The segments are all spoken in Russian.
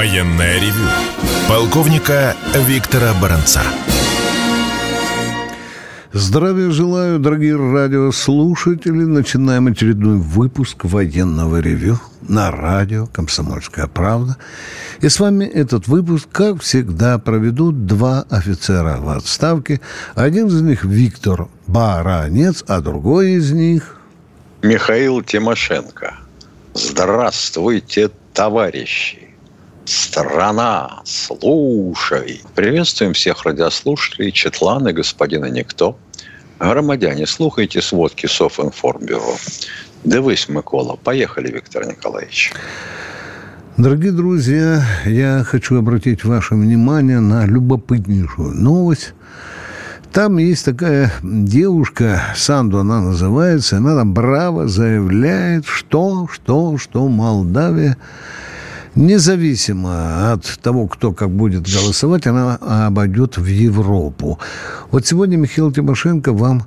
Военное ревю полковника Виктора Баранца. Здравия желаю, дорогие радиослушатели. Начинаем очередной выпуск военного ревю на радио «Комсомольская правда». И с вами этот выпуск, как всегда, проведут два офицера в отставке. Один из них Виктор Баранец, а другой из них... Михаил Тимошенко. Здравствуйте, товарищи! Страна, слушай! Приветствуем всех радиослушателей, Четланы, господина Никто. Громадяне, слухайте сводки Софинформбюро. Дивись, Микола. Поехали, Виктор Николаевич. Дорогие друзья, я хочу обратить ваше внимание на любопытнейшую новость. Там есть такая девушка, Санду она называется, она там браво заявляет, что, что, что Молдавия независимо от того, кто как будет голосовать, она обойдет в Европу. Вот сегодня Михаил Тимошенко вам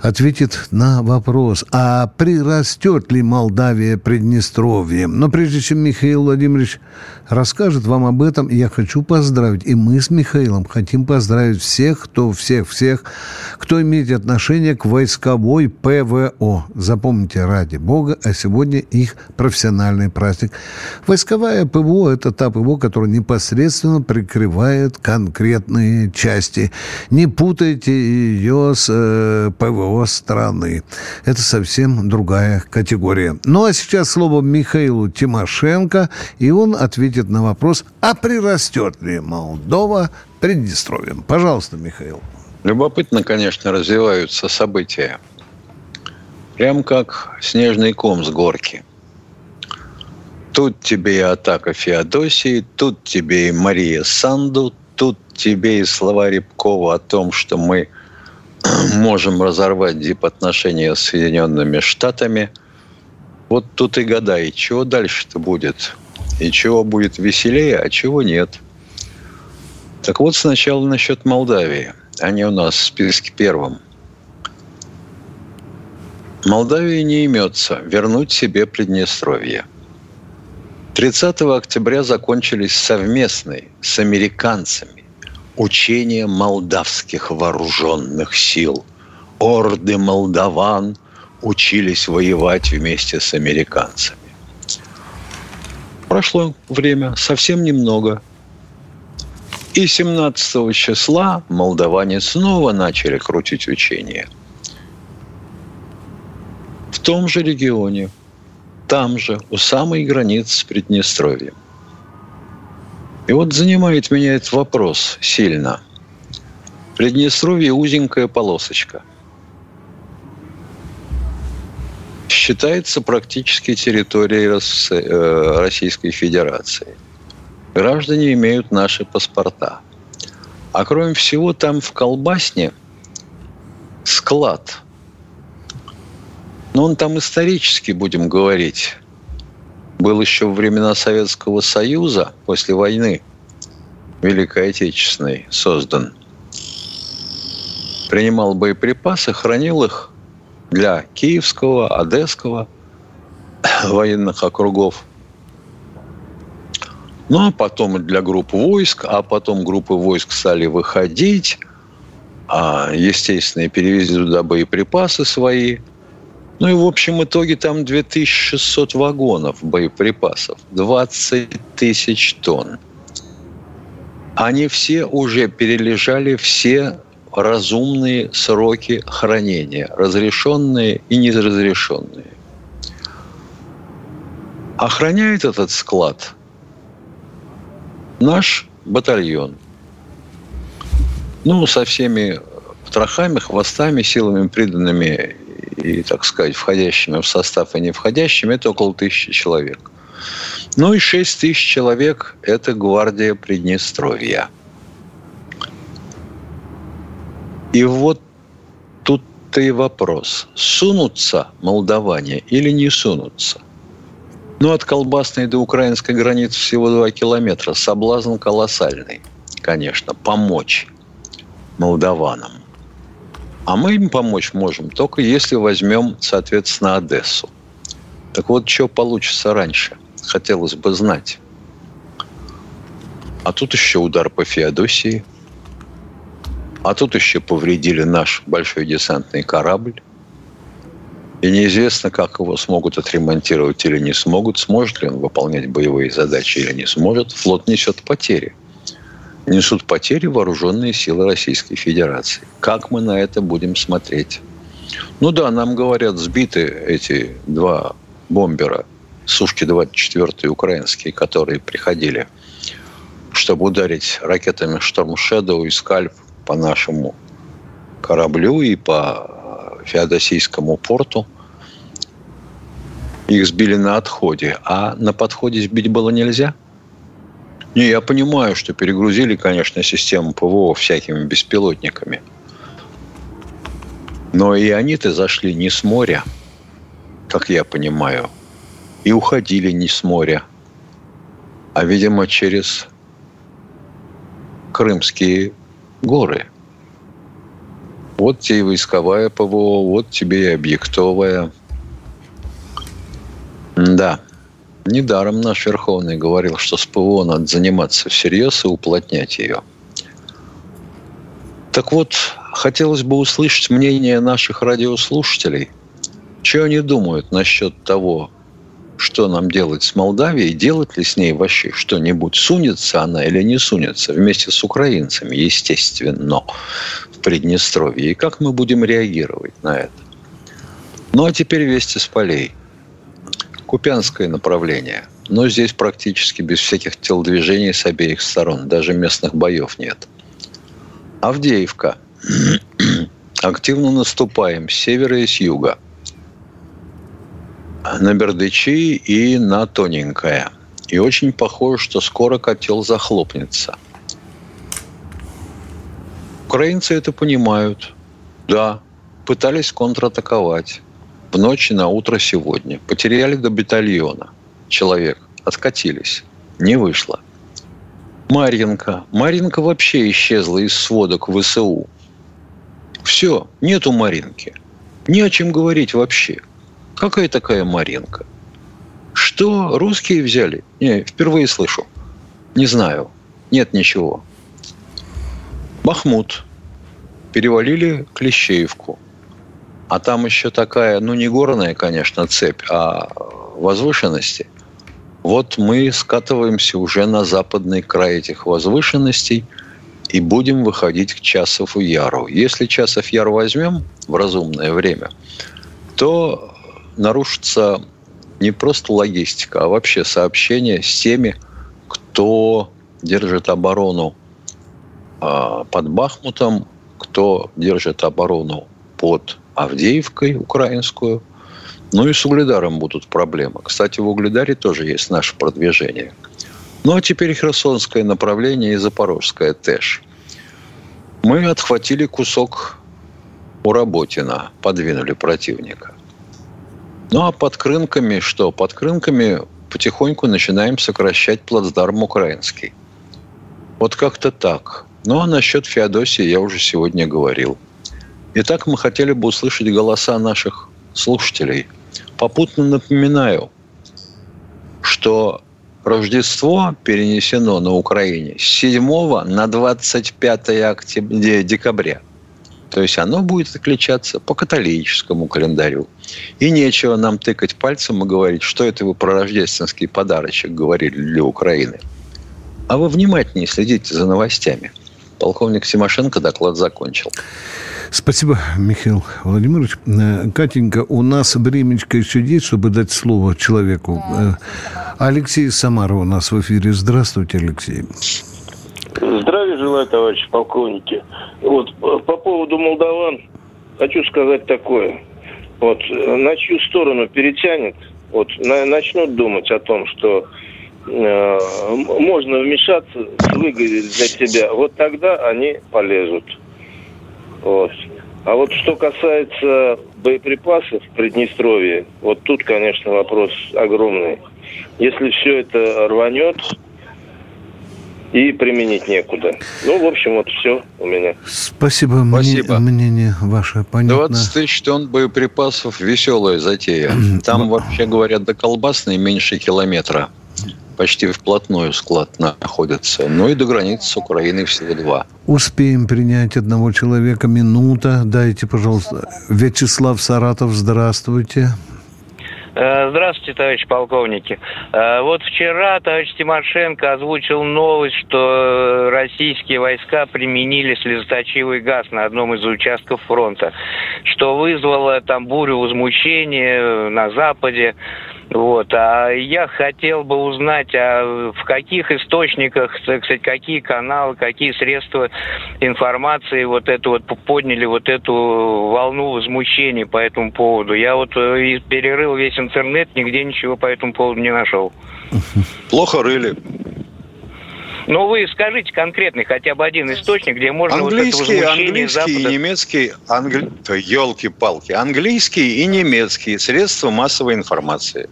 ответит на вопрос, а прирастет ли Молдавия Приднестровьем? Но прежде чем Михаил Владимирович расскажет вам об этом, я хочу поздравить, и мы с Михаилом хотим поздравить всех, кто, всех, всех, кто имеет отношение к войсковой ПВО. Запомните, ради бога, а сегодня их профессиональный праздник. Войсковая ПВО – это та ПВО, которая непосредственно прикрывает конкретные части. Не путайте ее с э, ПВО ПВО страны. Это совсем другая категория. Ну а сейчас слово Михаилу Тимошенко, и он ответит на вопрос, а прирастет ли Молдова Приднестровьем? Пожалуйста, Михаил. Любопытно, конечно, развиваются события. Прям как снежный ком с горки. Тут тебе и атака Феодосии, тут тебе и Мария Санду, тут тебе и слова Рябкова о том, что мы можем разорвать дипотношения с Соединенными Штатами. Вот тут и гадай, чего дальше-то будет. И чего будет веселее, а чего нет. Так вот, сначала насчет Молдавии. Они у нас в списке первым. Молдавии не имется вернуть себе Приднестровье. 30 октября закончились совместные с американцами учения молдавских вооруженных сил. Орды молдаван учились воевать вместе с американцами. Прошло время, совсем немного. И 17 числа молдаване снова начали крутить учения. В том же регионе, там же, у самой границы с Приднестровьем. И вот занимает меня этот вопрос сильно. Приднестровье узенькая полосочка. Считается практически территорией э, Российской Федерации. Граждане имеют наши паспорта. А кроме всего, там в Колбасне склад. Но он там исторически, будем говорить, был еще во времена Советского Союза, после войны Великой Отечественной создан. Принимал боеприпасы, хранил их для Киевского, Одесского военных округов. Ну, а потом для групп войск, а потом группы войск стали выходить, а, естественно, перевезли туда боеприпасы свои – ну и в общем итоге там 2600 вагонов боеприпасов, 20 тысяч тонн. Они все уже перележали все разумные сроки хранения, разрешенные и неразрешенные. Охраняет этот склад наш батальон. Ну, со всеми трохами, хвостами, силами, приданными и, так сказать, входящими в состав и не входящими, это около тысячи человек. Ну и 6 тысяч человек – это гвардия Приднестровья. И вот тут-то и вопрос. Сунутся молдаване или не сунутся? Ну, от колбасной до украинской границы всего 2 километра. Соблазн колоссальный, конечно, помочь молдаванам. А мы им помочь можем только если возьмем, соответственно, Одессу. Так вот, что получится раньше, хотелось бы знать. А тут еще удар по Феодосии. А тут еще повредили наш большой десантный корабль. И неизвестно, как его смогут отремонтировать или не смогут, сможет ли он выполнять боевые задачи или не сможет. Флот несет потери. Несут потери вооруженные силы Российской Федерации. Как мы на это будем смотреть? Ну да, нам говорят, сбиты эти два бомбера, Сушки-24 украинские, которые приходили, чтобы ударить ракетами Шторм Shadow и Скальп по нашему кораблю и по Феодосийскому порту. Их сбили на отходе, а на подходе сбить было нельзя. Не, я понимаю, что перегрузили, конечно, систему ПВО всякими беспилотниками. Но и они-то зашли не с моря, как я понимаю, и уходили не с моря, а, видимо, через Крымские горы – вот тебе и войсковая ПВО, вот тебе и объектовая. Да, недаром наш Верховный говорил, что с ПВО надо заниматься всерьез и уплотнять ее. Так вот, хотелось бы услышать мнение наших радиослушателей. Что они думают насчет того, что нам делать с Молдавией, делать ли с ней вообще что-нибудь, сунется она или не сунется, вместе с украинцами, естественно, в Приднестровье, и как мы будем реагировать на это. Ну а теперь вести с полей. Купянское направление. Но здесь практически без всяких телодвижений с обеих сторон. Даже местных боев нет. Авдеевка. Активно наступаем с севера и с юга – на Бердычи и на Тоненькое. И очень похоже, что скоро котел захлопнется. Украинцы это понимают. Да, пытались контратаковать в ночь на утро сегодня. Потеряли до батальона человек. Откатились. Не вышло. Марьинка. Марьинка вообще исчезла из сводок ВСУ. Все, нету Маринки. Не о чем говорить вообще. Какая такая Маринка? Что русские взяли? Не, впервые слышу. Не знаю. Нет ничего. Бахмут. Перевалили Клещеевку. А там еще такая, ну не горная, конечно, цепь, а возвышенности. Вот мы скатываемся уже на западный край этих возвышенностей и будем выходить к Часову Яру. Если Часов Яр возьмем в разумное время, то нарушится не просто логистика, а вообще сообщение с теми, кто держит оборону э, под Бахмутом, кто держит оборону под Авдеевкой украинскую. Ну и с Угледаром будут проблемы. Кстати, в Угледаре тоже есть наше продвижение. Ну а теперь Херсонское направление и Запорожское ТЭШ. Мы отхватили кусок у Работина, подвинули противника. Ну а под крынками что? Под крынками потихоньку начинаем сокращать плацдарм украинский. Вот как-то так. Ну а насчет Феодосии я уже сегодня говорил. Итак, мы хотели бы услышать голоса наших слушателей. Попутно напоминаю, что Рождество перенесено на Украине с 7 на 25 октября, декабря. То есть оно будет отличаться по католическому календарю. И нечего нам тыкать пальцем и говорить, что это вы про рождественский подарочек говорили для Украины. А вы внимательнее следите за новостями. Полковник Тимошенко доклад закончил. Спасибо, Михаил Владимирович. Э, Катенька, у нас времечко еще есть, чтобы дать слово человеку. Э, Алексей Самаров у нас в эфире. Здравствуйте, Алексей. Здравия желаю, товарищи полковники. Вот по поводу молдаван хочу сказать такое. Вот на чью сторону перетянет, вот на, начнут думать о том, что э, можно вмешаться с выгодой для тебя, вот тогда они полезут. Вот. А вот что касается боеприпасов в Приднестровье, вот тут, конечно, вопрос огромный. Если все это рванет, и применить некуда. Ну, в общем, вот все у меня. Спасибо. Спасибо. Мне, мнение ваше понятно. 20 тысяч тонн боеприпасов – веселая затея. Там, вообще говорят, до колбасной меньше километра. Почти вплотную склад находится. Ну и до границы с Украиной всего два. Успеем принять одного человека. Минута. Дайте, пожалуйста. Вячеслав Саратов, здравствуйте. Э, здравствуйте, товарищи полковники. Э, вот вчера товарищ Тимошенко озвучил новость, что российские войска применили слезоточивый газ на одном из участков фронта, что вызвало там бурю возмущения на Западе. Вот. А я хотел бы узнать, а в каких источниках, кстати, какие каналы, какие средства информации вот это вот подняли вот эту волну возмущения по этому поводу. Я вот э, перерыл весь интернет, нигде ничего по этому поводу не нашел. Плохо рыли. Ну, вы скажите конкретный хотя бы один источник, где можно английский, вот это английский Запада... и немецкий, англи... елки-палки, английский и немецкий средства массовой информации.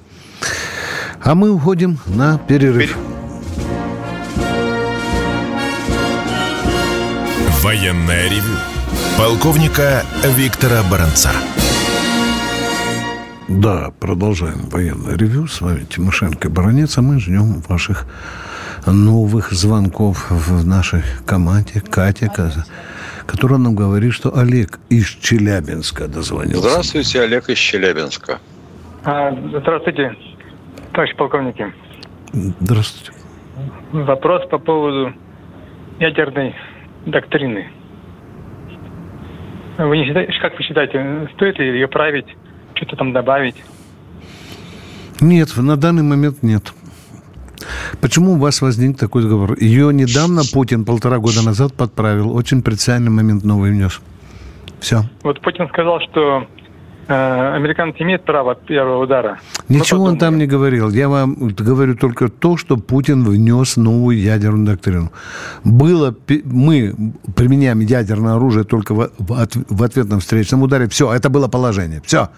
А мы уходим на перерыв. Военная ревю. Полковника Виктора Баранца. Да, продолжаем военное ревю. С вами Тимошенко Баранец, а мы ждем ваших новых звонков в нашей команде. Катя, которая нам говорит, что Олег из Челябинска дозвонился. Здравствуйте, Олег из Челябинска. А, здравствуйте, товарищ полковники. Здравствуйте. Вопрос по поводу ядерной доктрины. Вы не считаете, как вы считаете, стоит ли ее править, что-то там добавить? Нет, на данный момент нет. Почему у вас возник такой договор? Ее недавно Путин полтора года назад подправил. Очень предсальный момент новый внес. Все. Вот Путин сказал, что Э, американцы имеют право первого удара. Ничего он там не говорил. Я вам говорю только то, что Путин внес новую ядерную доктрину. Было, мы применяем ядерное оружие только в, в, в ответном встречном ударе. Все, это было положение. Все.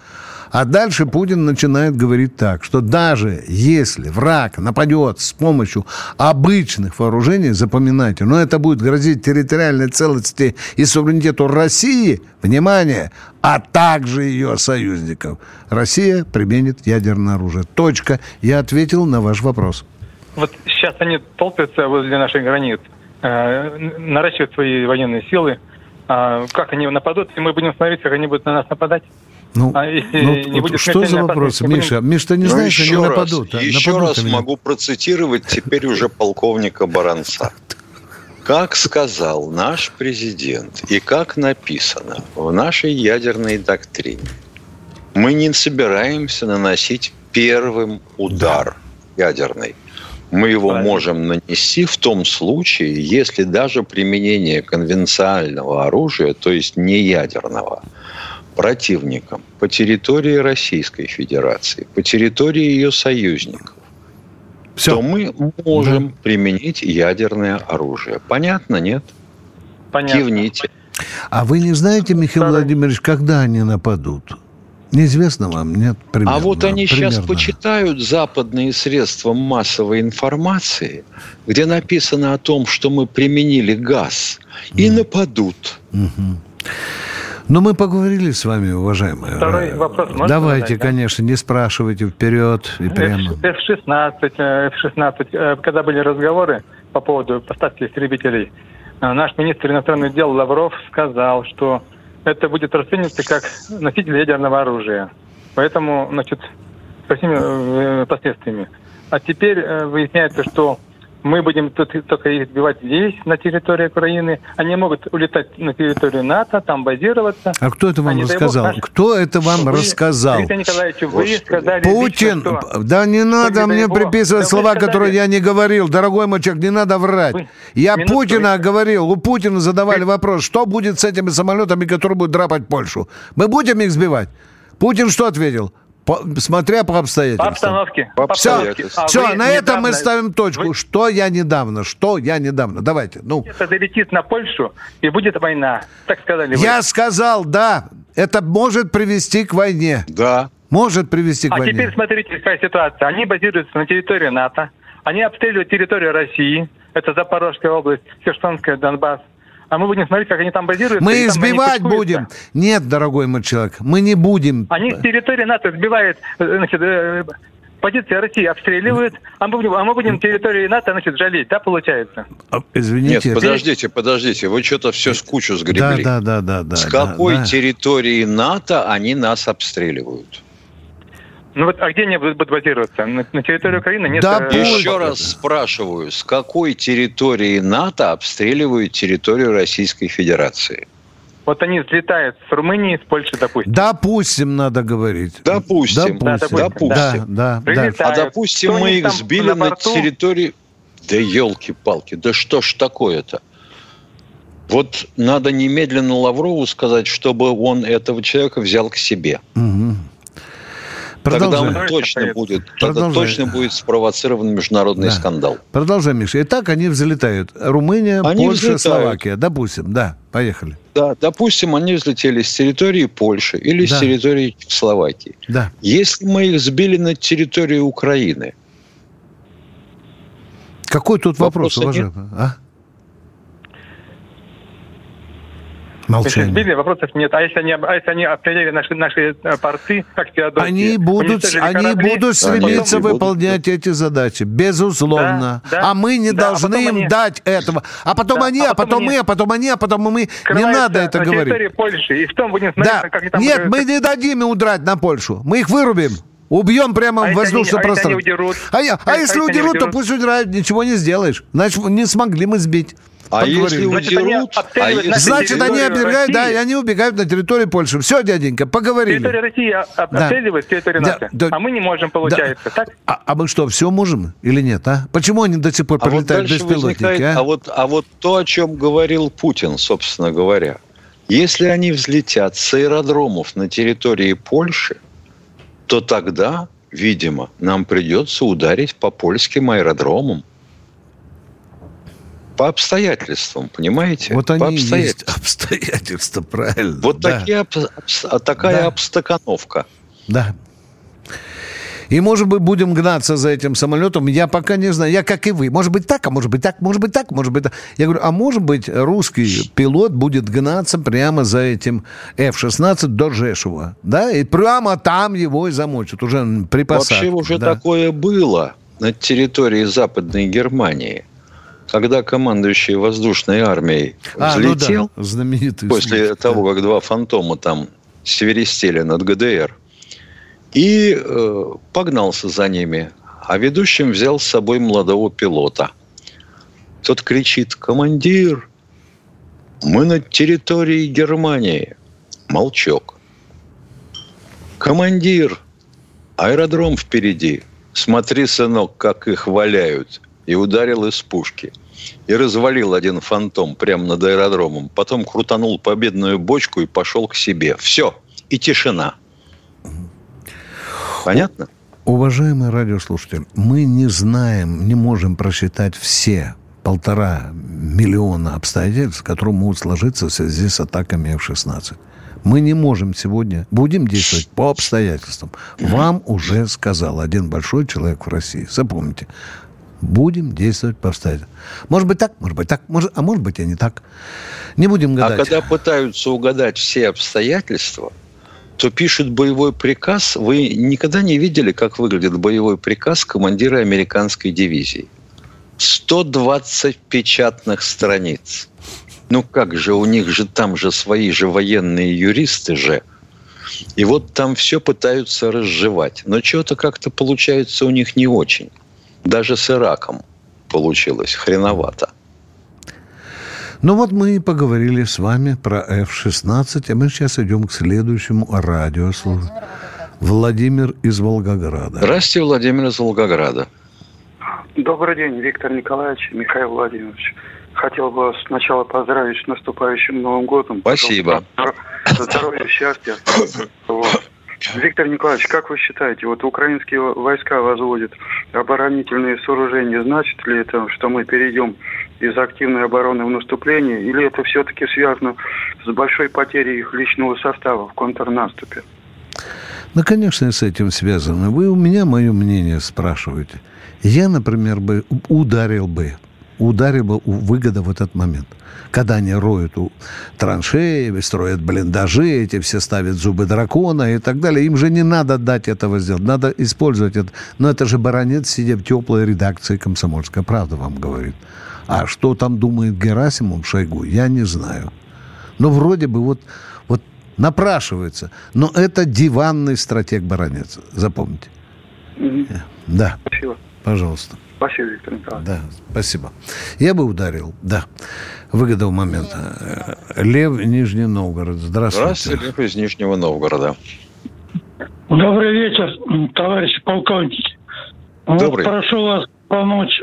А дальше Путин начинает говорить так, что даже если враг нападет с помощью обычных вооружений, запоминайте, но это будет грозить территориальной целостности и суверенитету России, внимание, а также ее союзников. Россия применит ядерное оружие. Точка. Я ответил на ваш вопрос. Вот сейчас они толпятся возле наших границ, э, наращивают свои военные силы. А как они нападут, и мы будем смотреть, как они будут на нас нападать? Ну, а если ну, не будет что за вопрос, Миша? Миша, ты не ну, знаешь, еще они раз, нападут. А? Еще нападут раз могу процитировать теперь уже полковника Баранца. Как сказал наш президент и как написано в нашей ядерной доктрине, мы не собираемся наносить первым удар да. ядерный. Мы его Правильно. можем нанести в том случае, если даже применение конвенциального оружия, то есть не ядерного, противником по территории Российской Федерации, по территории ее союзников, Все. то мы можем да. применить ядерное оружие. Понятно, нет? Понятно. Кивните. А вы не знаете, Михаил Второй. Владимирович, когда они нападут? Неизвестно вам, нет? Примерно, а вот они примерно. сейчас почитают западные средства массовой информации, где написано о том, что мы применили газ, и mm. нападут. Mm-hmm. Ну, мы поговорили с вами, уважаемые. Второй вопрос можно Давайте, задать, конечно, не спрашивайте вперед и прямо. F-16, F-16, э, когда были разговоры по поводу поставки истребителей, э, наш министр иностранных дел Лавров сказал, что это будет расцениваться как носитель ядерного оружия. Поэтому, значит, со всеми э, последствиями. А теперь выясняется, что мы будем тут только их сбивать здесь, на территории Украины. Они могут улетать на территорию НАТО, там базироваться. А кто это вам Они рассказал? Наш... Кто это вам вы, рассказал? Виктор Николаевич, вы сказали... Путин! Лично, что... Да не надо мне его... приписывать да слова, сказали... которые я не говорил. Дорогой мой человек, не надо врать. Вы... Я Путина вы... говорил. У Путина задавали вы... вопрос, что будет с этими самолетами, которые будут драпать Польшу? Мы будем их сбивать? Путин что ответил? По, смотря по обстоятельствам. По обстановке. По обстоятельствам. Все, а все на недавно... этом мы ставим точку. Вы... Что я недавно? Что я недавно? Давайте. Ну. Это долетит на Польшу, и будет война. Так сказали вы. Я сказал, да. Это может привести к войне. Да. Может привести к а войне. А теперь смотрите, какая ситуация. Они базируются на территории НАТО. Они обстреливают территорию России. Это Запорожская область, Херсонская, Донбасс а мы будем смотреть, как они там базируются. Мы их сбивать будем. Нет, дорогой мой человек, мы не будем. Они с территории НАТО сбивают, э, значит, э, позиции России обстреливают, а мы будем, а мы будем территории НАТО, значит, жалеть, да, получается? А, Извините. Нет, подождите, подождите, вы что-то все с кучу сгребли. Да, да, да, да. да С да, какой да. территории НАТО они нас обстреливают? Ну вот, а где они будут базироваться? На, на территории Украины нет... Да, э. Еще раз спрашиваю, с какой территории НАТО обстреливают территорию Российской Федерации? Вот они взлетают с Румынии, с Польши, допустим. Допустим, надо говорить. Допустим. Да, допустим. Допустим. Да, да, да. А допустим, Кто мы их сбили на на, территории... Да елки-палки, да что ж такое-то? Вот надо немедленно Лаврову сказать, чтобы он этого человека взял к себе. Мгм. Тогда он точно совет. будет, тогда Продолжай. точно будет спровоцирован международный Да. скандал. Продолжаем, Миша. Итак, они взлетают. Румыния, Они Польша, взлетают. Словакия. Допустим, да. Поехали. Да, допустим, они взлетели с территории Польши или Да. с территории Словакии. Да. Если мы их сбили на территории Украины, Какой тут вопрос, уважаемый? А? Если Молчание. сбили, вопросов нет. А если они, а если они обстреляли наши, наши э, порты, как Феодосия? Они будут, они корабли, будут стремиться будут. выполнять эти задачи, безусловно. Да, да. а мы не Да, а должны потом им они- дать этого. А потом Да, они, а а потом потом мы, а потом они, а потом мы. Не надо это говорить. Польши. И что, будем смотреть, Да. как они там... Нет, мы не дадим им удрать на Польшу. Мы их вырубим. Убьем прямо А в если воздушном а если пространстве. удерут? А, я- а А если если они удерут, то удерут? пусть удирают, ничего не сделаешь. Значит, не смогли мы сбить. А если удерут, а если- Значит, они оберегают, да, России. и они убегают на территорию Польши. Все, дяденька, поговорили. Территория России а- а- Да. обстреливает территорию Да, НАТО. да. А мы не можем, получается. Так? А, а мы что, все можем или нет, а? Почему они до сих пор А вот прилетают дальше беспилотники, а? а вот, а вот то, о чем говорил Путин, собственно говоря, если они взлетят с аэродромов на территории Польши, то тогда, видимо, нам придется ударить по польским аэродромам. По обстоятельствам, понимаете? Вот по они есть обстоятельствам. обстоятельства, правильно. Вот да, такие, обс- такая Да. обстакановка. Да. И, может быть, будем гнаться за этим самолетом. Я пока не знаю. Я как и вы. Может быть так, а может быть так, может быть так, может быть так. Я говорю, а может быть, русский пилот будет гнаться прямо за этим F-16 до Жешева. Да? И прямо там его и замочат. Уже при посадке. Вообще уже да. такое было на территории Западной Германии, когда командующий воздушной армией А, ну да, взлетел знаменитый после случай, того, как два фантома там свиристели над ГДР, и э, погнался за ними. А ведущим взял с собой молодого пилота. Тот кричит, командир, мы на территории Германии. Молчок. Командир, аэродром впереди. Смотри, сынок, как их валяют. И ударил из пушки. И развалил один фантом прямо над аэродромом. Потом крутанул победную бочку и пошел к себе. Все. И тишина. Понятно? Уважаемый радиослушатель, мы не знаем, не можем просчитать все полтора миллиона обстоятельств, которые могут сложиться в связи с атаками F-16. Мы не можем сегодня, будем действовать по обстоятельствам. Вам уже сказал один большой человек в России. Запомните, будем действовать по обстоятельствам. Может быть так, может быть так, может, а может быть и не так. Не будем А гадать. когда пытаются угадать все обстоятельства, то пишут боевой приказ. Вы никогда не видели, как выглядит боевой приказ командира американской дивизии? 120 печатных страниц. Ну как же, у них же там же свои же военные юристы же. И вот там все пытаются разжевать. Но что-то как-то получается у них не очень. Даже с Ираком получилось хреновато. Ну вот мы и поговорили с вами про F-16, а мы сейчас идем к следующему радиослу. Владимир из Волгограда. Здравствуйте, Владимир из Волгограда. Добрый день, Виктор Николаевич, Михаил Владимирович. Хотел бы вас сначала поздравить с наступающим Новым годом. Спасибо. Здоровья, счастья. Вот. Виктор Николаевич, как вы считаете, вот украинские войска возводят оборонительные сооружения, значит ли это, что мы перейдем из активной обороны в наступление, или это все-таки связано с большой потерей их личного состава в контрнаступе? Ну, конечно, с этим связано. Вы у меня мое мнение спрашиваете. Я, например, бы ударил бы ударила выгода в этот момент. Когда они роют у траншеи, строят блиндажи, эти все ставят зубы дракона и так далее. Им же не надо дать этого сделать. Надо использовать это. Но это же баронец, сидя в теплой редакции «Комсомольская правда» вам говорит. А что там думает Герасимов Шойгу, я не знаю. Но вроде бы вот, вот напрашивается. Но это диванный стратег баронец. Запомните. Мгм. Да, Спасибо. пожалуйста. Спасибо, Виктор Николаевич. Да, спасибо. Я бы ударил, да. Выгода у момента. Э, Лев, Нижний Новгород. Здравствуйте. Здравствуйте, Лев из Нижнего Новгорода. Добрый вечер, товарищи полковники. Вот Добрый. прошу вас помочь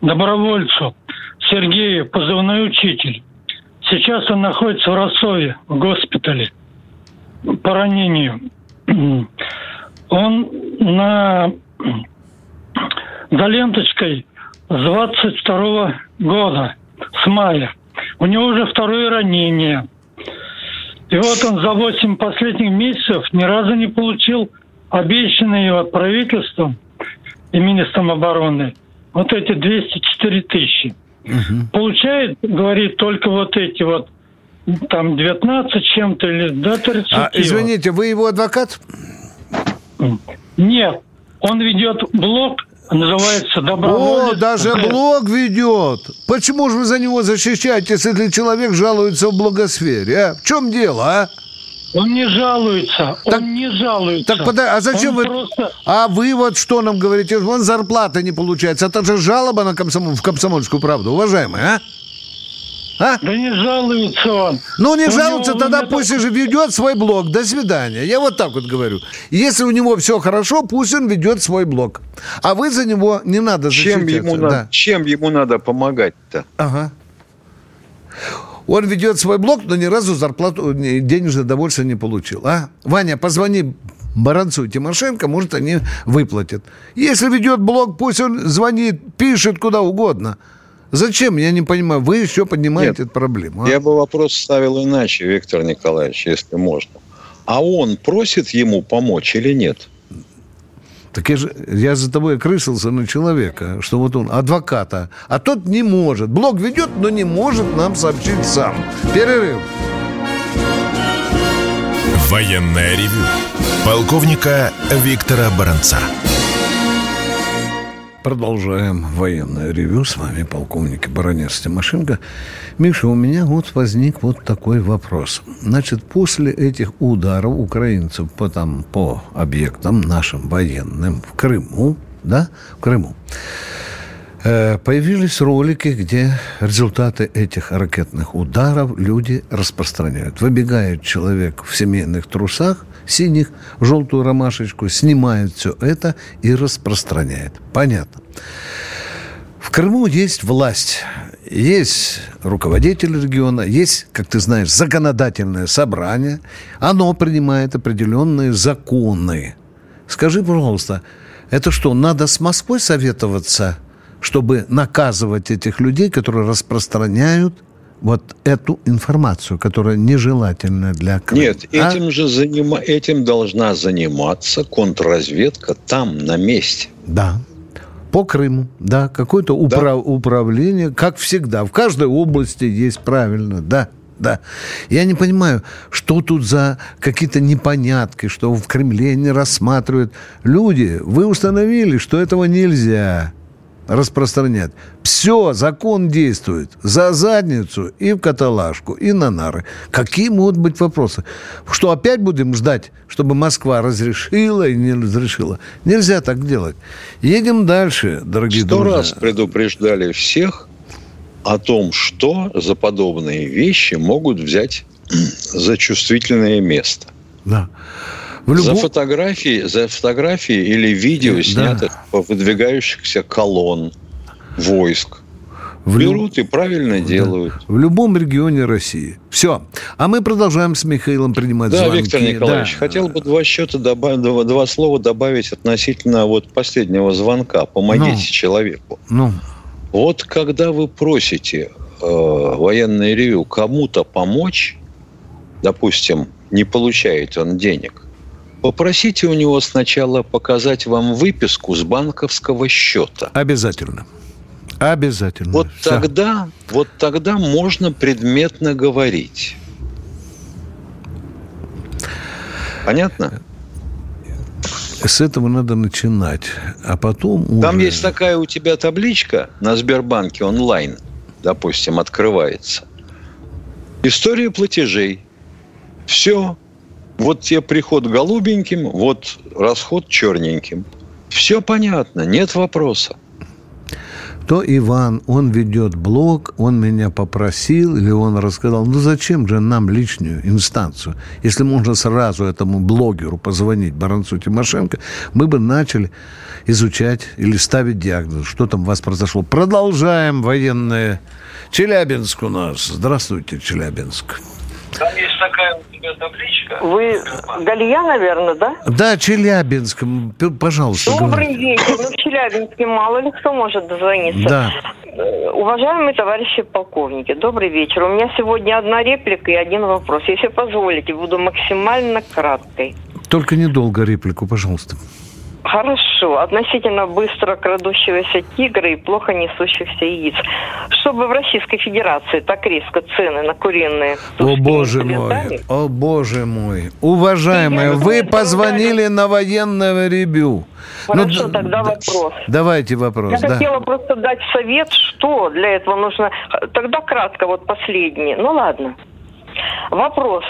добровольцу Сергею, позывной учитель. Сейчас он находится в Ростове, в госпитале, по ранению. Он на за ленточкой с 22 года, с мая. У него уже второе ранение. И вот он за 8 последних месяцев ни разу не получил обещанные от правительством и министром обороны вот эти 204 тысячи. Мгм. Получает, говорит, только вот эти вот там 19 чем-то или до 30. А, извините, вы его адвокат? Нет, он ведет блог, называется О, «Доброволец». даже блог ведет. Почему же вы за него защищаетесь, если человек жалуется в блогосфере? А? В чем дело, а? Он не жалуется, Так- он не жалуется. Так подай, а зачем Он вы... просто- А вы вот что нам говорите? Вон зарплата не получается. Это же жалоба на комсомол... в комсомольскую правду, уважаемый, а? А? Да не жалуется он. Ну, не У жалуется, него тогда пусть же ведет свой блог. До свидания. Я вот так вот говорю. Если у него все хорошо, пусть он ведет свой блог. А вы за него не надо Чем ему, Да. надо, чем ему надо помогать-то? Ага. Он ведет свой блог, но ни разу зарплату, не- денежное довольствие не получил. А? Ваня, позвони Баранцу и Тимошенко, может, они выплатят. Если ведет блог, пусть он звонит, пишет куда угодно. Зачем? Я не понимаю. Вы еще поднимаете Нет, эту проблему. а? Я бы вопрос ставил иначе, Виктор Николаевич, если можно. А он просит ему помочь или нет? Так я же я за тобой окрысился на человека, что вот он адвоката, а тот не может. Блог ведет, но не может нам сообщить сам. Перерыв. Военное ревю полковника Виктора Баранца. Продолжаем военное ревю. С вами полковник Баранец Тимошенко. Миша, у меня вот возник вот такой вопрос. Значит, после этих ударов украинцев по, там, по объектам нашим военным в Крыму, да, в Крыму, э, появились ролики, где результаты этих ракетных ударов люди распространяют. Выбегает человек в семейных трусах, синих, желтую ромашечку, снимает все это и распространяет. Понятно. В Крыму есть власть, есть руководитель региона, есть, как ты знаешь, законодательное собрание. Оно принимает определенные законы. Скажи, пожалуйста, это что, надо с Москвой советоваться, чтобы наказывать этих людей, которые распространяют вот эту информацию, которая нежелательна для Крыма? Нет, А? этим же занима- этим должна заниматься контрразведка там, на месте. Да. По Крыму, да, какое-то упра- управление, как всегда, в каждой области есть правильно, да, да. Я не понимаю, что тут за какие-то непонятки, что в Кремле не рассматривают. Люди, вы установили, что этого нельзя распространять. Все, закон действует. За задницу и в каталажку, и на нары. Какие могут быть вопросы? Что опять будем ждать, чтобы Москва разрешила и не разрешила? Нельзя так делать. Едем дальше, дорогие Сто друзья. раз предупреждали всех о том, что за подобные вещи могут взять за чувствительное место. Да. В За любом- фотографии, за фотографии или видео, Да. снятых по выдвигающихся колонн войск. в люб- Берут и правильно делают. В любом регионе России. Все. А мы продолжаем с Михаилом принимать Да, звонки. Виктор Николаевич, Да. хотел бы два счета добавить, два, два слова добавить относительно вот последнего звонка. Помогите Ну. человеку. Ну, Вот когда вы просите э, военное ревю кому-то помочь, допустим, не получает он денег, попросите у него сначала показать вам выписку с банковского счета. обязательно. Обязательно. Вот Всё. тогда, вот тогда можно предметно говорить. Понятно? С этого надо начинать. А потом Там уже- есть такая у тебя табличка на Сбербанке онлайн, допустим, открывается. История платежей. Все. Вот тебе приход голубеньким, вот расход черненьким. Все понятно, нет вопроса. то Иван, он ведет блог, он меня попросил, или он рассказал, ну зачем же нам лишнюю инстанцию? Если можно сразу этому блогеру позвонить, Баранцу Тимошенко, мы бы начали изучать или ставить диагноз, что там у вас произошло. Продолжаем военное. Челябинск у нас. Здравствуйте, Челябинск. Там есть такая у тебя табличка. Вы Галия, наверное, да? Да, Челябинск, пожалуйста. Добрый говорите. вечер. Ну, в Челябинске мало ли кто может дозвониться. Да. Э, Уважаемые товарищи полковники, добрый вечер. У меня сегодня одна реплика и один вопрос. Если позволите, буду максимально краткой. Только недолго реплику, пожалуйста. Хорошо. Относительно быстро крадущегося тигра и плохо несущихся яиц. Чтобы в Российской Федерации так резко цены на куриные О, боже мой, о, боже мой. Уважаемые, вы позвонили на военное ревю. Хорошо, д- тогда вопрос. Давайте вопрос, Я да. хотела просто дать совет, что для этого нужно. Тогда кратко, вот последний. Ну ладно. Вопрос.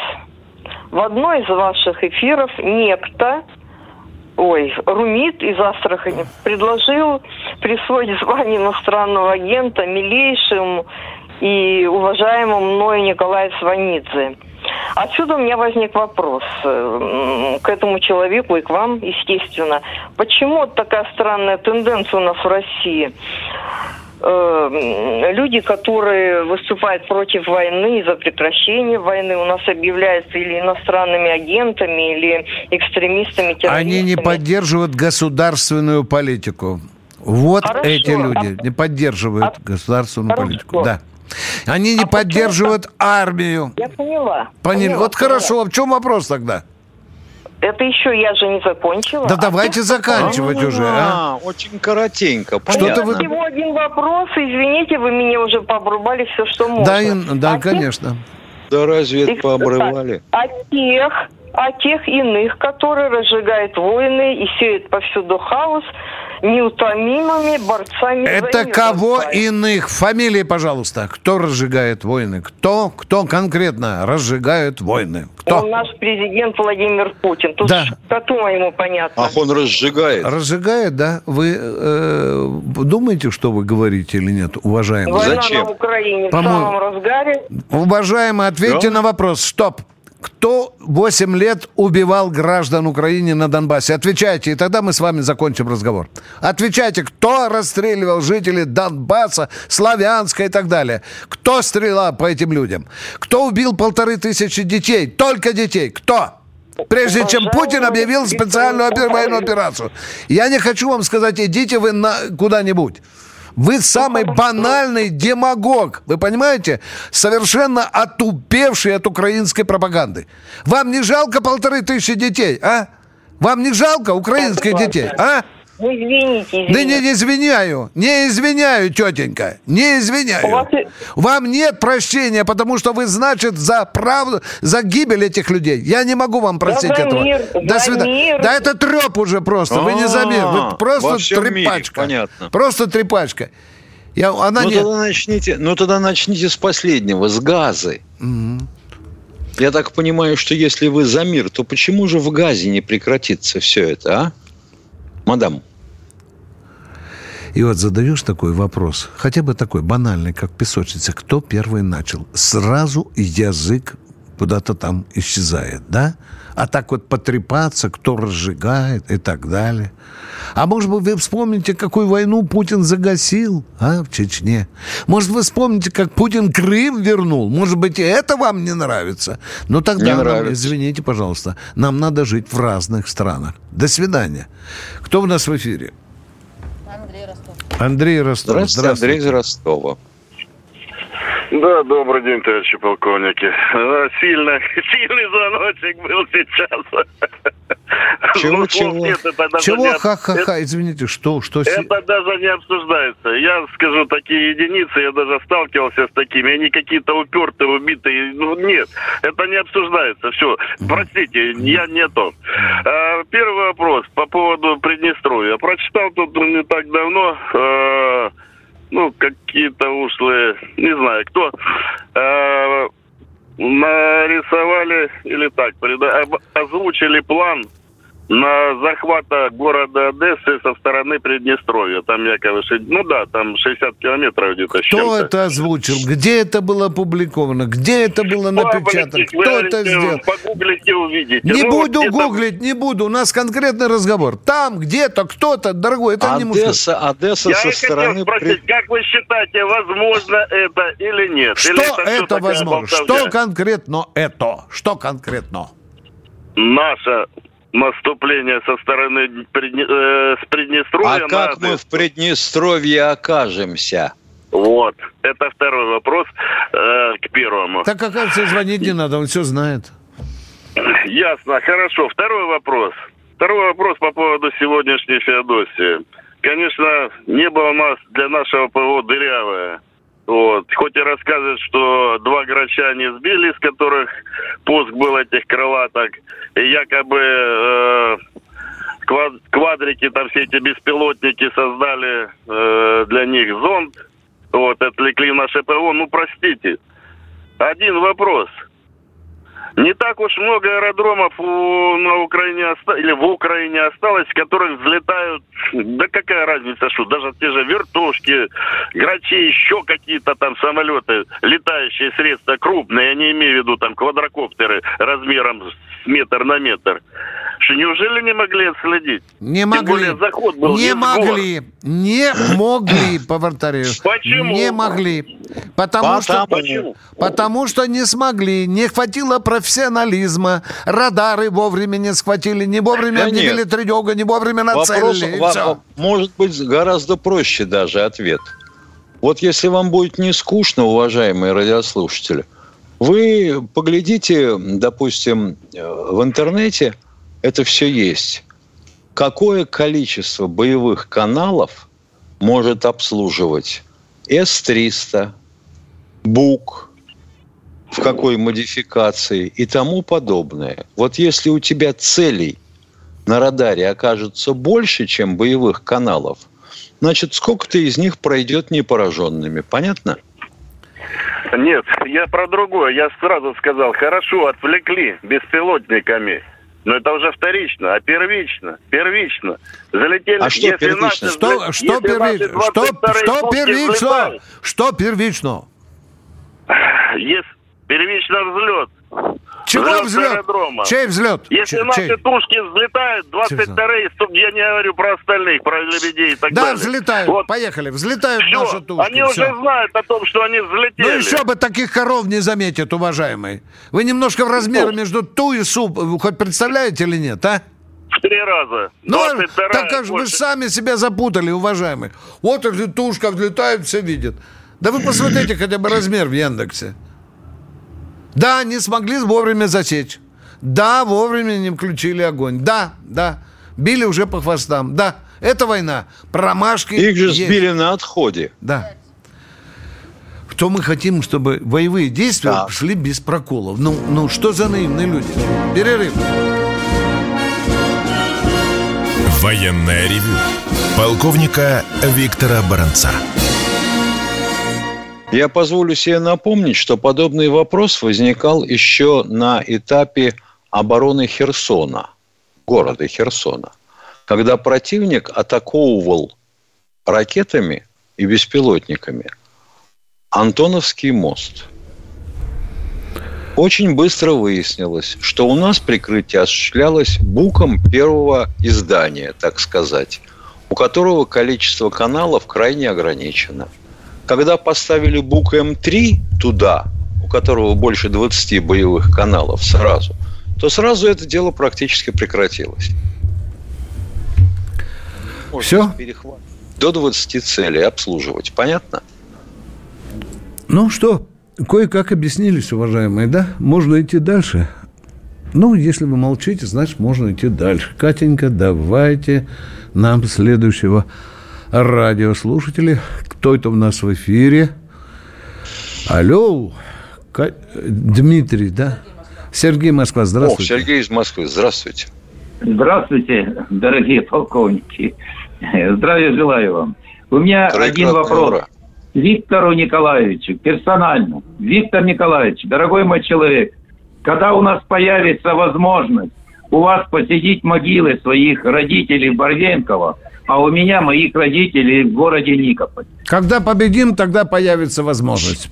В одной из ваших эфиров некто, ой, Румит из Астрахани, предложил присвоить звание иностранного агента милейшему и уважаемому мною Николаю Сванидзе. Отсюда у меня возник вопрос э, к этому человеку и к вам, естественно. Почему такая странная тенденция у нас в России? Э, м, Люди, которые выступают против войны, за прекращение войны, у нас объявляются или иностранными агентами, или экстремистами, террористами. Они не поддерживают государственную политику. Вот Хорошо. эти люди А- не поддерживают а- государственную Хорошо. политику. Да. Они не А почему поддерживают армию. Я поняла. Поняли? Поняла, Вот поняла. хорошо, а в чем вопрос тогда? Это еще я же не закончила. Да А давайте тех, заканчивать уже, а? Очень коротенько. Что-то вы- Всего один вопрос, извините, вы меня уже пообрубали все, что можно. Да, и- да, А тех- конечно. Да разве это пообрывали? А тех, а тех иных, которые разжигают войны и сеют повсюду хаос, неутомимыми борцами Это кого иных? Фамилии, пожалуйста. Кто разжигает войны? Кто? Кто конкретно разжигает войны? Кто? Он наш президент Владимир Путин. Тут Да. коту моему понятно. Ах, он разжигает. Разжигает, да? Вы э, думаете, что вы говорите или нет, уважаемый? Война Зачем? на Украине в самом разгаре. Уважаемый, ответьте Да. на вопрос. Стоп. Кто 8 лет убивал граждан Украины на Донбассе? Отвечайте, и тогда мы с вами закончим разговор. Отвечайте, кто расстреливал жителей Донбасса, Славянска и так далее? Кто стрелял по этим людям? Кто убил полторы тысячи детей? Только детей. Кто? Прежде чем Путин объявил специальную военную операцию. Я не хочу вам сказать, идите вы на куда-нибудь. Вы самый банальный демагог, вы понимаете? Совершенно отупевший от украинской пропаганды. Вам не жалко полторы тысячи детей, а? Вам не жалко украинских детей, а? Ну, извините, извините. Да не, не извиняю, не извиняю, тетенька, не У извиняю. вас и- Вам нет прощения, потому что вы, значит, за правду, за гибель этих людей. Я не могу вам простить за этого. мир, До за свидания. мир. Да это треп уже просто, вы не за мир, А, вы просто всем мире, трепачка. понятно. Просто трепачка. Я, она Ну не... тогда начните, ну тогда начните с последнего, с газы. Я так понимаю, что если вы за мир, то почему же в газе не прекратится все это, а? Мадам. И вот задаешь такой вопрос, хотя бы такой банальный, как песочница, кто первый начал? Сразу язык куда-то там исчезает, да? А так вот потрепаться, кто разжигает и так далее. А может быть, вы вспомните, какую войну Путин загасил, а, в Чечне? Может, вы вспомните, как Путин Крым вернул? Может быть, и это вам не нравится? Ну, тогда, Не нам, нравится. извините, пожалуйста, нам надо жить в разных странах. До свидания. Кто у нас в эфире? Андрей Ростов. Здравствуйте, Андрей из Ростова. Да, добрый день, товарищи полковники. А, сильно, сильный звоночек был сейчас. Чего, чего? Нет, чего, ха-ха-ха, извините, что, что? Это даже не обсуждается. Я скажу, такие единицы, я даже сталкивался с такими, они какие-то упертые, убитые. Ну, нет, это не обсуждается. Все, простите, я не то. А, первый вопрос по поводу Приднестровья. Прочитал тут не так давно а, ну, какие-то ушлые, не знаю, кто, э, нарисовали или так, озвучили план на захвата города Одессы со стороны Приднестровья. Там якобы, ну да, там 60 километров где-то. Кто это озвучил? Где это было опубликовано? Где это было напечатано? Кто это сделал? Погуглите, увидите. Не ну, буду вот гуглить, не буду. У нас конкретный разговор. Там где-то кто-то, дорогой, это Одесса, не мужской. Одесса Я со стороны... спросить, как вы считаете, возможно это или нет? Что или это, это возможно? Что конкретно это? Что конкретно? Наша наступление со стороны э, с Приднестровья. А как мы в Приднестровье окажемся? Вот, это второй вопрос э, к первому. Так, оказывается, звонить не надо, он все знает. Ясно, хорошо. Второй вопрос. Второй вопрос по поводу сегодняшней Феодосии. Конечно, небо у нас для нашего ПВО дырявое. Вот. Хоть и рассказывают, что два грача не сбили, из которых пуск был этих крылаток, и якобы э, квадрики, там все эти беспилотники создали э, для них зонд, вот, отвлекли наше ПВО. Ну, простите. Один вопрос – не так уж много аэродромов у, на Украине или в Украине осталось, в которых взлетают, да какая разница, что даже те же вертушки, грачи, еще какие-то там самолеты, летающие средства крупные, я не имею в виду там квадрокоптеры размером с метр на метр. Что неужели не могли отследить? Не Тем могли. Более, заход был не могли. Не могли, повторяю. Почему? Не могли. Потому, потому что, потому что не смогли. Не хватило профессионализма. Радары вовремя не схватили. Не вовремя да объявили нет. тревогу, не вовремя нацелили. Вопрос, может быть, гораздо проще даже ответ. Вот если вам будет не скучно, уважаемые радиослушатели, вы поглядите, допустим, э, в интернете – это все есть. Какое количество боевых каналов может обслуживать С-300, БУК, в какой модификации и тому подобное. Вот если у тебя целей на радаре окажется больше, чем боевых каналов, значит, сколько-то из них пройдет непораженными. Понятно? Нет, я про другое. Я сразу сказал, хорошо, отвлекли беспилотниками. Но это уже вторично, а первично, первично. Залетели. А что первично? что, что первично? Что, что первично? Что первично? Есть первично взлет. Чего взлет? взлет? Аэродрома. Чей взлет? Если Ч- наши чей? тушки взлетают, 22-е, я не говорю про остальных, про лебедей и так да, далее. Да, взлетают, вот. поехали, взлетают все. наши тушки. Они все. уже знают о том, что они взлетели. Ну еще бы таких коров не заметят, уважаемый. Вы немножко в размере между ту и суп, хоть представляете или нет, а? В три раза. Ну, так как же вы сами себя запутали, уважаемый. Вот если тушка взлетает, все видят. Да вы посмотрите хотя бы размер в Яндексе. Да, не смогли вовремя засечь. Да, вовремя не включили огонь. Да, да. Били уже по хвостам. Да, это война. Промашки Их же есть. сбили на отходе. Да. То мы хотим, чтобы боевые действия да. шли без проколов. Ну, ну, что за наивные люди? Перерыв. Военная ревю. Полковника Виктора Баранца. Я позволю себе напомнить, что подобный вопрос возникал еще на этапе обороны Херсона, города Херсона, когда противник атаковывал ракетами и беспилотниками Антоновский мост. Очень быстро выяснилось, что у нас прикрытие осуществлялось буком первого издания, так сказать, у которого количество каналов крайне ограничено – когда поставили БУК М3 туда, у которого больше 20 боевых каналов сразу, то сразу это дело практически прекратилось. Можно Все? До 20 целей обслуживать. Понятно? Ну что, кое-как объяснились, уважаемые, да? Можно идти дальше. Ну, если вы молчите, значит, можно идти дальше. Катенька, давайте нам следующего радиослушателя. Кто это у нас в эфире? Алло. Дмитрий, да? Сергей Москва, здравствуйте. О, Сергей из Москвы, здравствуйте. Здравствуйте, дорогие полковники. Здравия желаю вам. У меня один вопрос. Ура. Виктору Николаевичу, персонально. Виктор Николаевич, дорогой мой человек, когда у нас появится возможность у вас посетить могилы своих родителей Барвенкова, а у меня моих родителей в городе Никополь. Когда победим, тогда появится возможность.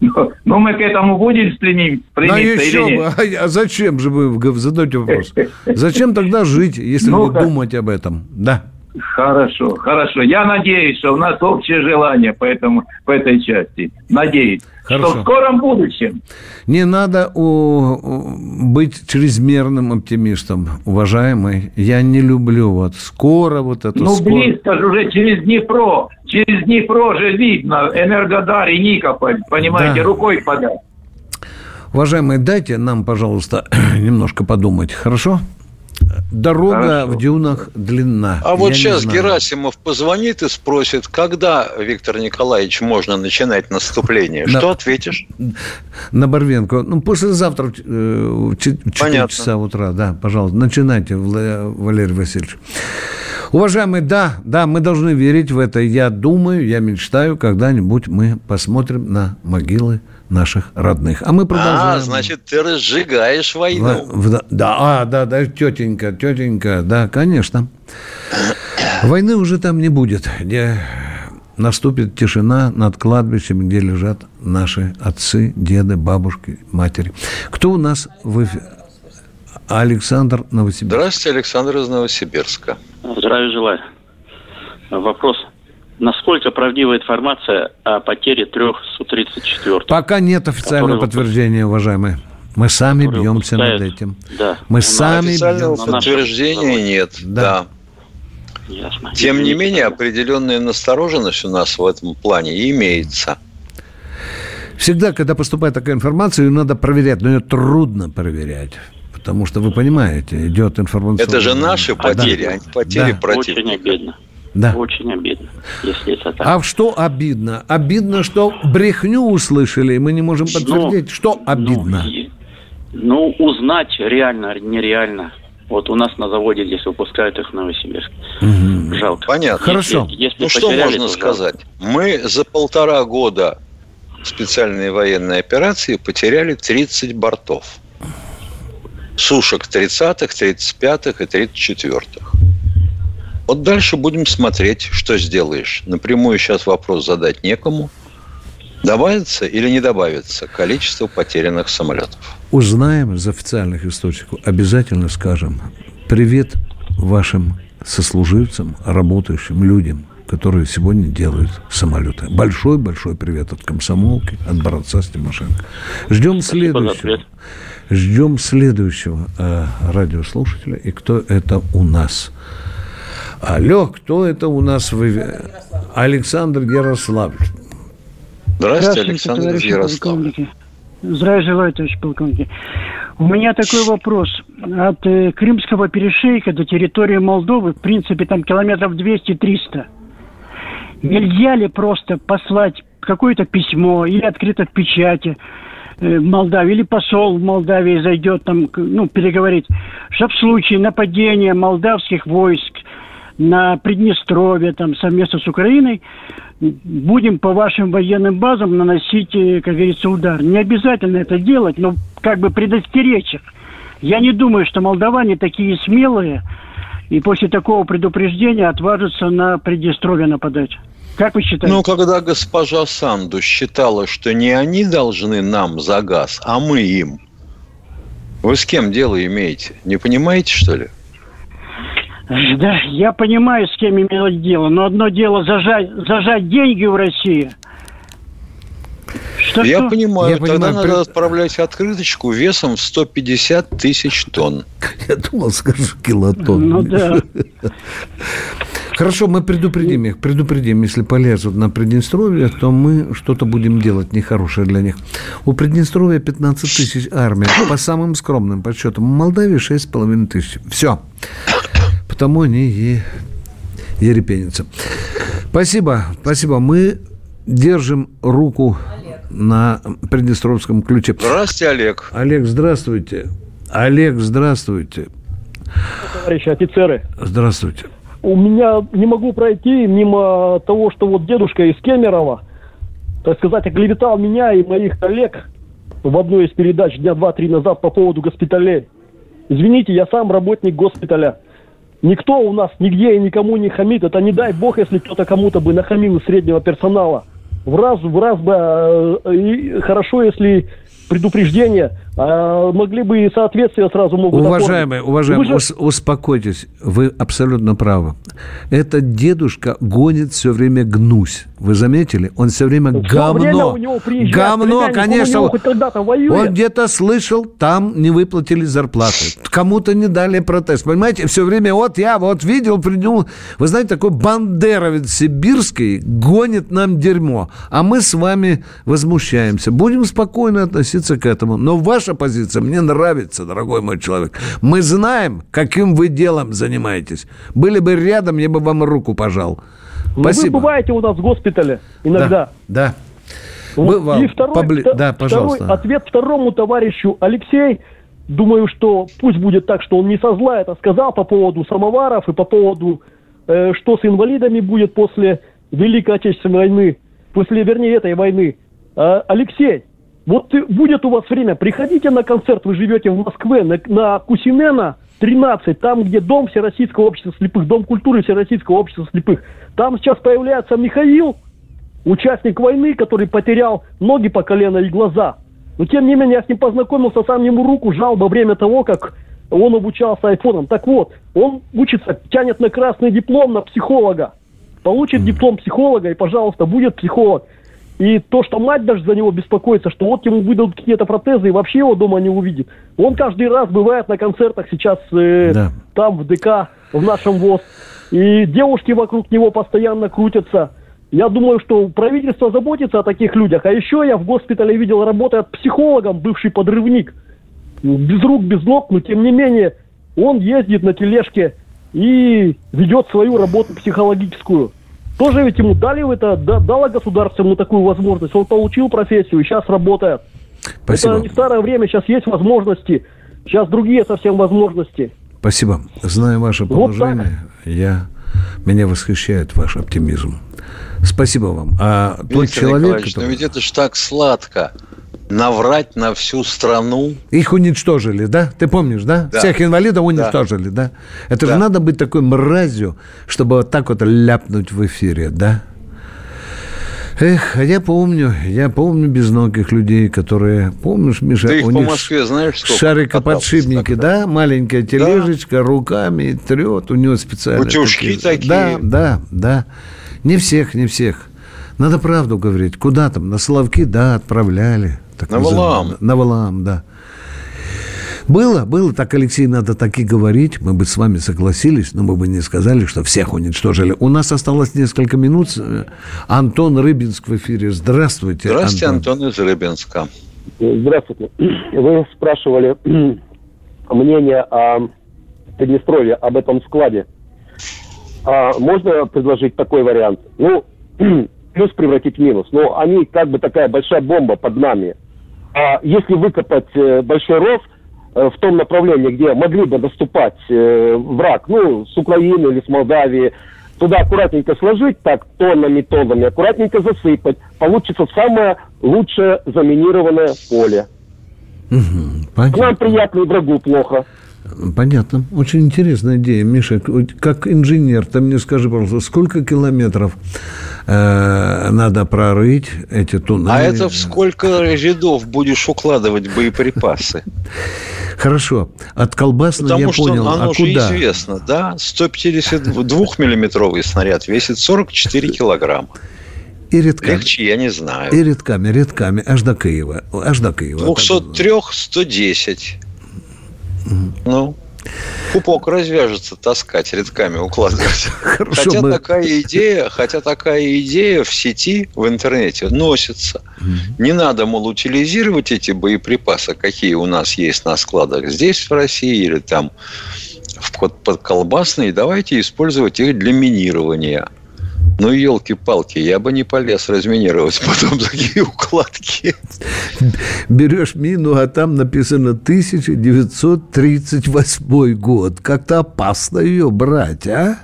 Но, но мы к этому будем стремиться, стремиться ну, еще или нет? А зачем же вы задаете вопрос? Зачем тогда жить, если ну, не думать об этом? Да. Хорошо, хорошо. Я надеюсь, что у нас общее желание по, этому, по этой части. Надеюсь. Хорошо. Что в скором будущем. Не надо у, быть чрезмерным оптимистом, уважаемый. Я не люблю вот скоро вот это. Ну, скоро... близко же уже через Днепро. Через Днепро же видно. Энергодар и Никополь. Понимаете, да. рукой подать. Уважаемые, дайте нам, пожалуйста, немножко подумать. Хорошо? Дорога Хорошо. в дюнах длинна. А вот сейчас Герасимов позвонит и спросит, когда, Виктор Николаевич, можно начинать наступление. На... Что ответишь? На Барвенко. Ну, послезавтра э, в 4 Понятно. часа утра. Да, пожалуйста, начинайте, Валерий Васильевич. Уважаемые, да, да, мы должны верить в это. Я думаю, я мечтаю, когда-нибудь мы посмотрим на могилы наших родных. А мы продолжаем. А, значит, ты разжигаешь войну. В, да, а, да, да, тетенька, тетенька, да, конечно. Войны уже там не будет, где наступит тишина над кладбищем, где лежат наши отцы, деды, бабушки, матери. Кто у нас в эфире? Александр Новосибирск. Здравствуйте, Александр из Новосибирска. Здравия желаю. Вопрос Насколько правдива информация о потере трех Су-34? Пока нет официального подтверждения, уважаемые. Мы сами бьемся над этим. Да. Мы сами Официального бьемся. подтверждения нет, да. да. Ясно. Тем не менее, определенная настороженность у нас в этом плане имеется. Всегда, когда поступает такая информация, ее надо проверять, но ее трудно проверять. Потому что вы понимаете, идет информация. Это же наши потери, а, да. а не потери да. противника. Очень обидно. Да. Очень обидно, если это так. А что обидно? Обидно, что брехню услышали, и мы не можем ну, подтвердить. Ну, что обидно? Ну, ну, узнать реально, нереально. Вот у нас на заводе здесь выпускают их в Новосибирск. Угу. Жалко. Понятно. Хорошо. Если, если ну, что можно сказать? Мы за полтора года специальной военной операции потеряли 30 бортов. Сушек 30-х, 35-х и 34-х. Вот дальше будем смотреть, что сделаешь. Напрямую сейчас вопрос задать некому. Добавится или не добавится количество потерянных самолетов? Узнаем из официальных источников. Обязательно скажем. Привет вашим сослуживцам, работающим людям, которые сегодня делают самолеты. Большой-большой привет от комсомолки, от братца Стимошенко. Ждем следующего. Ждем следующего э, радиослушателя. И кто это у нас? Алло, кто это у нас? В... Александр Ярославль. Здравствуйте, Александр Ярославль. Здравия желаю, товарищ полковник. У меня такой вопрос. От э, Крымского перешейка до территории Молдовы, в принципе, там километров 200-300. Нельзя ли просто послать какое-то письмо или открыто в печати в Молдавии, или посол в Молдавии зайдет там, ну, переговорить, чтобы в случае нападения молдавских войск на Приднестровье, там, совместно с Украиной, будем по вашим военным базам наносить, э, как говорится, удар. Не обязательно это делать, но как бы предостеречь их. Я не думаю, что молдаване такие смелые, и после такого предупреждения отважатся на Приднестровье нападать. Как вы считаете? Ну, когда госпожа Санду считала, что не они должны нам за газ, а мы им, вы с кем дело имеете? Не понимаете, что ли? Да, я понимаю, с кем иметь дело, но одно дело зажать, зажать деньги в России. Что, я что? понимаю, я тогда понимаю, надо при... отправлять открыточку весом в 150 тысяч тонн. Я думал, скажу килотонн. Ну да. Хорошо, мы предупредим их, предупредим. Если полезут на Приднестровье, то мы что-то будем делать нехорошее для них. У Приднестровья 15 тысяч армий, по самым скромным подсчетам. В Молдавии 6,5 тысяч. Все. Потому они и ерепенятся. Спасибо, спасибо. Мы держим руку на Приднестровском ключе. Здравствуйте, Олег. Олег, здравствуйте. Олег, здравствуйте. Товарищи офицеры. Здравствуйте. У меня не могу пройти мимо того, что вот дедушка из Кемерово, так сказать, оклеветал меня и моих коллег в одной из передач дня два-три назад по поводу госпиталей. Извините, я сам работник госпиталя. Никто у нас нигде и никому не хамит. Это не дай бог, если кто-то кому-то бы нахамил из среднего персонала. В раз, в раз бы э, и хорошо, если предупреждение, а могли бы и соответствие сразу могут Уважаемые, оформить. уважаемые, же... успокойтесь, вы абсолютно правы. Этот дедушка гонит все время гнусь. Вы заметили? Он все время все говно. Время говно, конечно. Он, он где-то слышал, там не выплатили зарплаты. Кому-то не дали протест. Понимаете, все время вот я вот видел, принял. Вы знаете, такой бандеровец сибирский гонит нам дерьмо. А мы с вами возмущаемся. Будем спокойно относиться к этому. Но ваша позиция мне нравится, дорогой мой человек. Мы знаем, каким вы делом занимаетесь. Были бы рядом, я бы вам руку пожал. Ну, Спасибо. вы бываете у нас в госпитале иногда. Да, да. Вот. Бывал. И второй, Побли... да, пожалуйста. второй ответ второму товарищу Алексей. Думаю, что пусть будет так, что он не со зла это сказал по поводу самоваров и по поводу, э, что с инвалидами будет после Великой Отечественной войны, после, вернее, этой войны. Э, Алексей, вот будет у вас время, приходите на концерт, вы живете в Москве, на, на Кусинена 13, там, где Дом Всероссийского общества слепых, Дом культуры Всероссийского общества слепых. Там сейчас появляется Михаил, участник войны, который потерял ноги по колено и глаза. Но тем не менее, я с ним познакомился, сам ему руку жал во время того, как он обучался айфоном. Так вот, он учится, тянет на красный диплом на психолога. Получит диплом психолога и, пожалуйста, будет психолог. И то, что мать даже за него беспокоится, что вот ему выдадут какие-то протезы и вообще его дома не увидит. Он каждый раз бывает на концертах сейчас э, да. там, в ДК, в нашем ВОЗ. И девушки вокруг него постоянно крутятся. Я думаю, что правительство заботится о таких людях. А еще я в госпитале видел, работает психологом, бывший подрывник. Без рук, без ног, но тем не менее он ездит на тележке и ведет свою работу психологическую. Тоже ведь ему дали это, дало государство ему такую возможность. Он получил профессию, сейчас работает. Спасибо. Это не старое время, сейчас есть возможности. Сейчас другие совсем возможности. Спасибо. Знаю ваше положение, вот я, меня восхищает ваш оптимизм. Спасибо вам. А Виктор тот человек, который... но ведь это ж так сладко наврать на всю страну. Их уничтожили, да? Ты помнишь, да? да. Всех инвалидов уничтожили, да? да? Это да. же надо быть такой мразью, чтобы вот так вот ляпнуть в эфире, да? Эх, а я помню, я помню безногих людей, которые, помнишь, Миша, Ты их у по них Москве знаешь, сколько шарикоподшипники, да, маленькая тележечка, да. руками трет, у него специально. Утюжки такие. такие. Да, да, да. Не всех, не всех. Надо правду говорить. Куда там? На Соловки, да, отправляли. Так на Валаам. На Валаам, да. Было, было, так, Алексей, надо так и говорить. Мы бы с вами согласились, но мы бы не сказали, что всех уничтожили. У нас осталось несколько минут. Антон Рыбинск в эфире. Здравствуйте, Здравствуйте, Антон, Антон из Рыбинска. Здравствуйте. Вы спрашивали мнение о Приднестровье, об этом складе. А можно предложить такой вариант? Ну, плюс превратить в минус. Но они как бы такая большая бомба под нами. А если выкопать э, большой ров – Э, в том направлении, где могли бы наступать э, враг, ну, с Украины или с Молдавии, туда аккуратненько сложить, так, тоннами, тоннами, аккуратненько засыпать, получится самое лучшее заминированное поле. Угу, Нам приятно и врагу плохо. Понятно. Очень интересная идея. Миша, как инженер, ты мне скажи, пожалуйста, сколько километров э, надо прорыть эти туннели? А это в сколько рядов будешь укладывать боеприпасы? Хорошо. От колбасной Потому я что понял. оно а уже куда? известно, да? 152-миллиметровый снаряд весит 44 килограмма. И редками. Легче, я не знаю. И редками, редками, аж до Киева. Аж до Киева. 203 110. Ну. Пупок развяжется таскать, рядками укладывать. Хорошо, хотя, мы... такая идея, хотя такая идея в сети, в интернете носится. Mm-hmm. Не надо, мол, утилизировать эти боеприпасы, какие у нас есть на складах здесь, в России, или там в подколбасные, давайте использовать их для минирования. Ну, елки-палки, я бы не полез разминировать потом такие укладки. Берешь мину, а там написано 1938 год. Как-то опасно ее брать, а?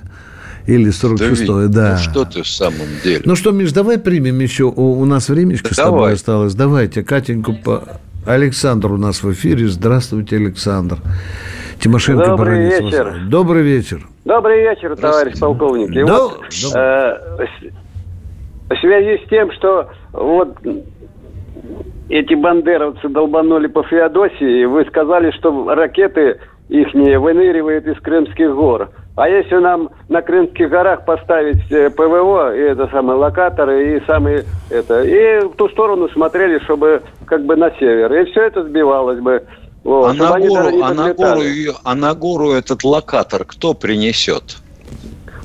Или 46-й, да. Ну, что ты в самом деле? Ну что, Миш, давай примем еще. У, у нас времечко да с тобой давай. осталось. Давайте, Катеньку по... Александр у нас в эфире. Здравствуйте, Александр. Тимошенко Добрый вечер. Добрый вечер. Добрый вечер, товарищ полковник. И да, вот, э, в связи с тем, что вот эти бандеровцы долбанули по Феодосии, вы сказали, что ракеты их выныривают из Крымских гор. А если нам на Крымских горах поставить э, ПВО, и это самые локаторы, и самые это, и в ту сторону смотрели, чтобы как бы на север, и все это сбивалось бы. Вот, а, на гору, а, на гору, а на гору этот локатор кто принесет?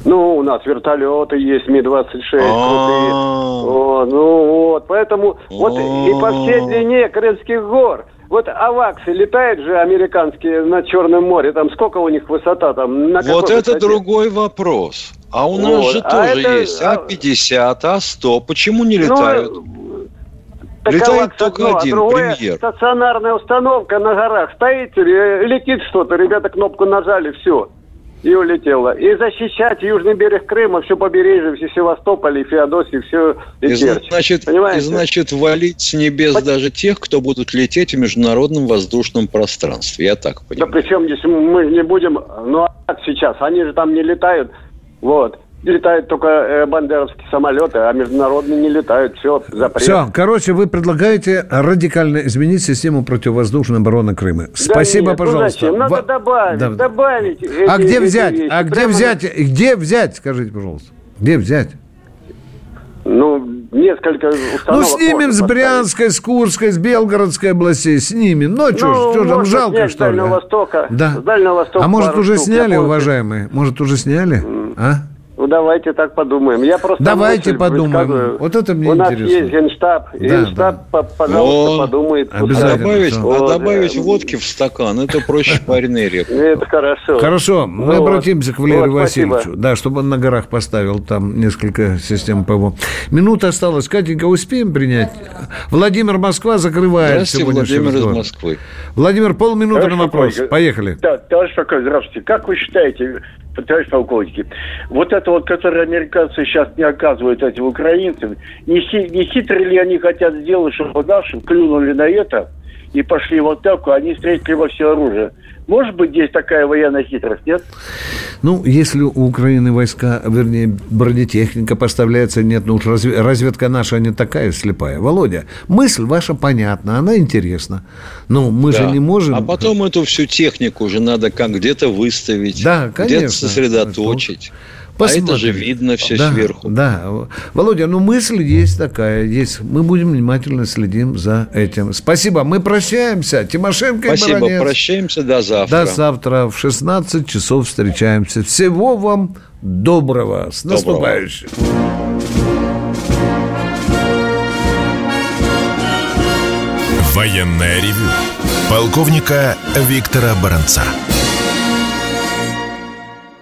Ну, у нас вертолеты есть, Ми-26 крутые. Ну вот, поэтому вот и по всей длине Крымских гор. Вот аваксы летают же американские на Черном море, там сколько у них высота там? На вот это высоте? другой вопрос. А у нас вот. же а тоже это... есть А-50, А-100. Почему не ну, летают? Ну, Летает только одно, один, а другое, премьер. стационарная установка на горах. Стоите, летит что-то, ребята кнопку нажали, все. И улетело. И защищать южный берег Крыма, все побережье, все Севастополь, и Феодосия, все и, и значит, Понимаете? и значит, валить с небес По... даже тех, кто будут лететь в международном воздушном пространстве. Я так понимаю. Да причем здесь мы не будем... Ну, а как сейчас? Они же там не летают. Вот летают только э, бандеровские самолеты, а международные не летают. Все, запрет. Все, короче, вы предлагаете радикально изменить систему противовоздушной обороны Крыма. Да Спасибо, нет, ну пожалуйста. Ну Надо добавить, да. добавить. А эти, где взять? Вещи. А где Прямо... взять? Где взять? Скажите, пожалуйста. Где взять? Ну, несколько Ну, снимем с Брянской, с Курской, с Белгородской областей, снимем. Ну, что ну, что там, жалко, что ли? С Дальнего Востока. Да. С Дальнего Востока а может, уже сняли, уважаемые? Может, уже сняли? Mm. А? Ну, давайте так подумаем. Я просто давайте подумаем. Вот это мне У интересно. У нас есть генштаб. Да, генштаб, да. пожалуйста, О, подумает. Обязательно. А добавить, а добавить да. водки в стакан, это проще пареной репы. Это хорошо. Хорошо, мы вот. обратимся к Валерию вот, Васильевичу. Спасибо. Да, чтобы он на горах поставил там несколько систем ПВО. Минута осталась. Катенька, успеем принять? Владимир Москва закрывает Здравствуйте, Владимир из Москвы. Владимир, полминуты на вопрос. Поехали. Да, товарищ Покой, здравствуйте. Как вы считаете, товарищ полковник, вот это вот, которое американцы сейчас не оказывают этим украинцам, не, хи, не хитро ли они хотят сделать, чтобы нашим клюнули на это и пошли в атаку, они встретили во все оружие. Может быть, здесь такая военная хитрость, нет? Ну, если у Украины войска, вернее, бронетехника поставляется, нет, ну уж разведка наша не такая слепая. Володя, мысль ваша понятна, она интересна. Но мы да. же не можем... А потом эту всю технику уже надо как где-то выставить, да, конечно. где-то сосредоточить. Посмотрим. А это же видно все да, сверху. Да. Володя, ну мысль есть такая, есть. Мы будем внимательно следим за этим. Спасибо. Мы прощаемся. Тимошенко Спасибо. и Баранец. Прощаемся до завтра. До завтра. В 16 часов встречаемся. Всего вам доброго. С наступающим. Военная ревю. Полковника Виктора Баранца.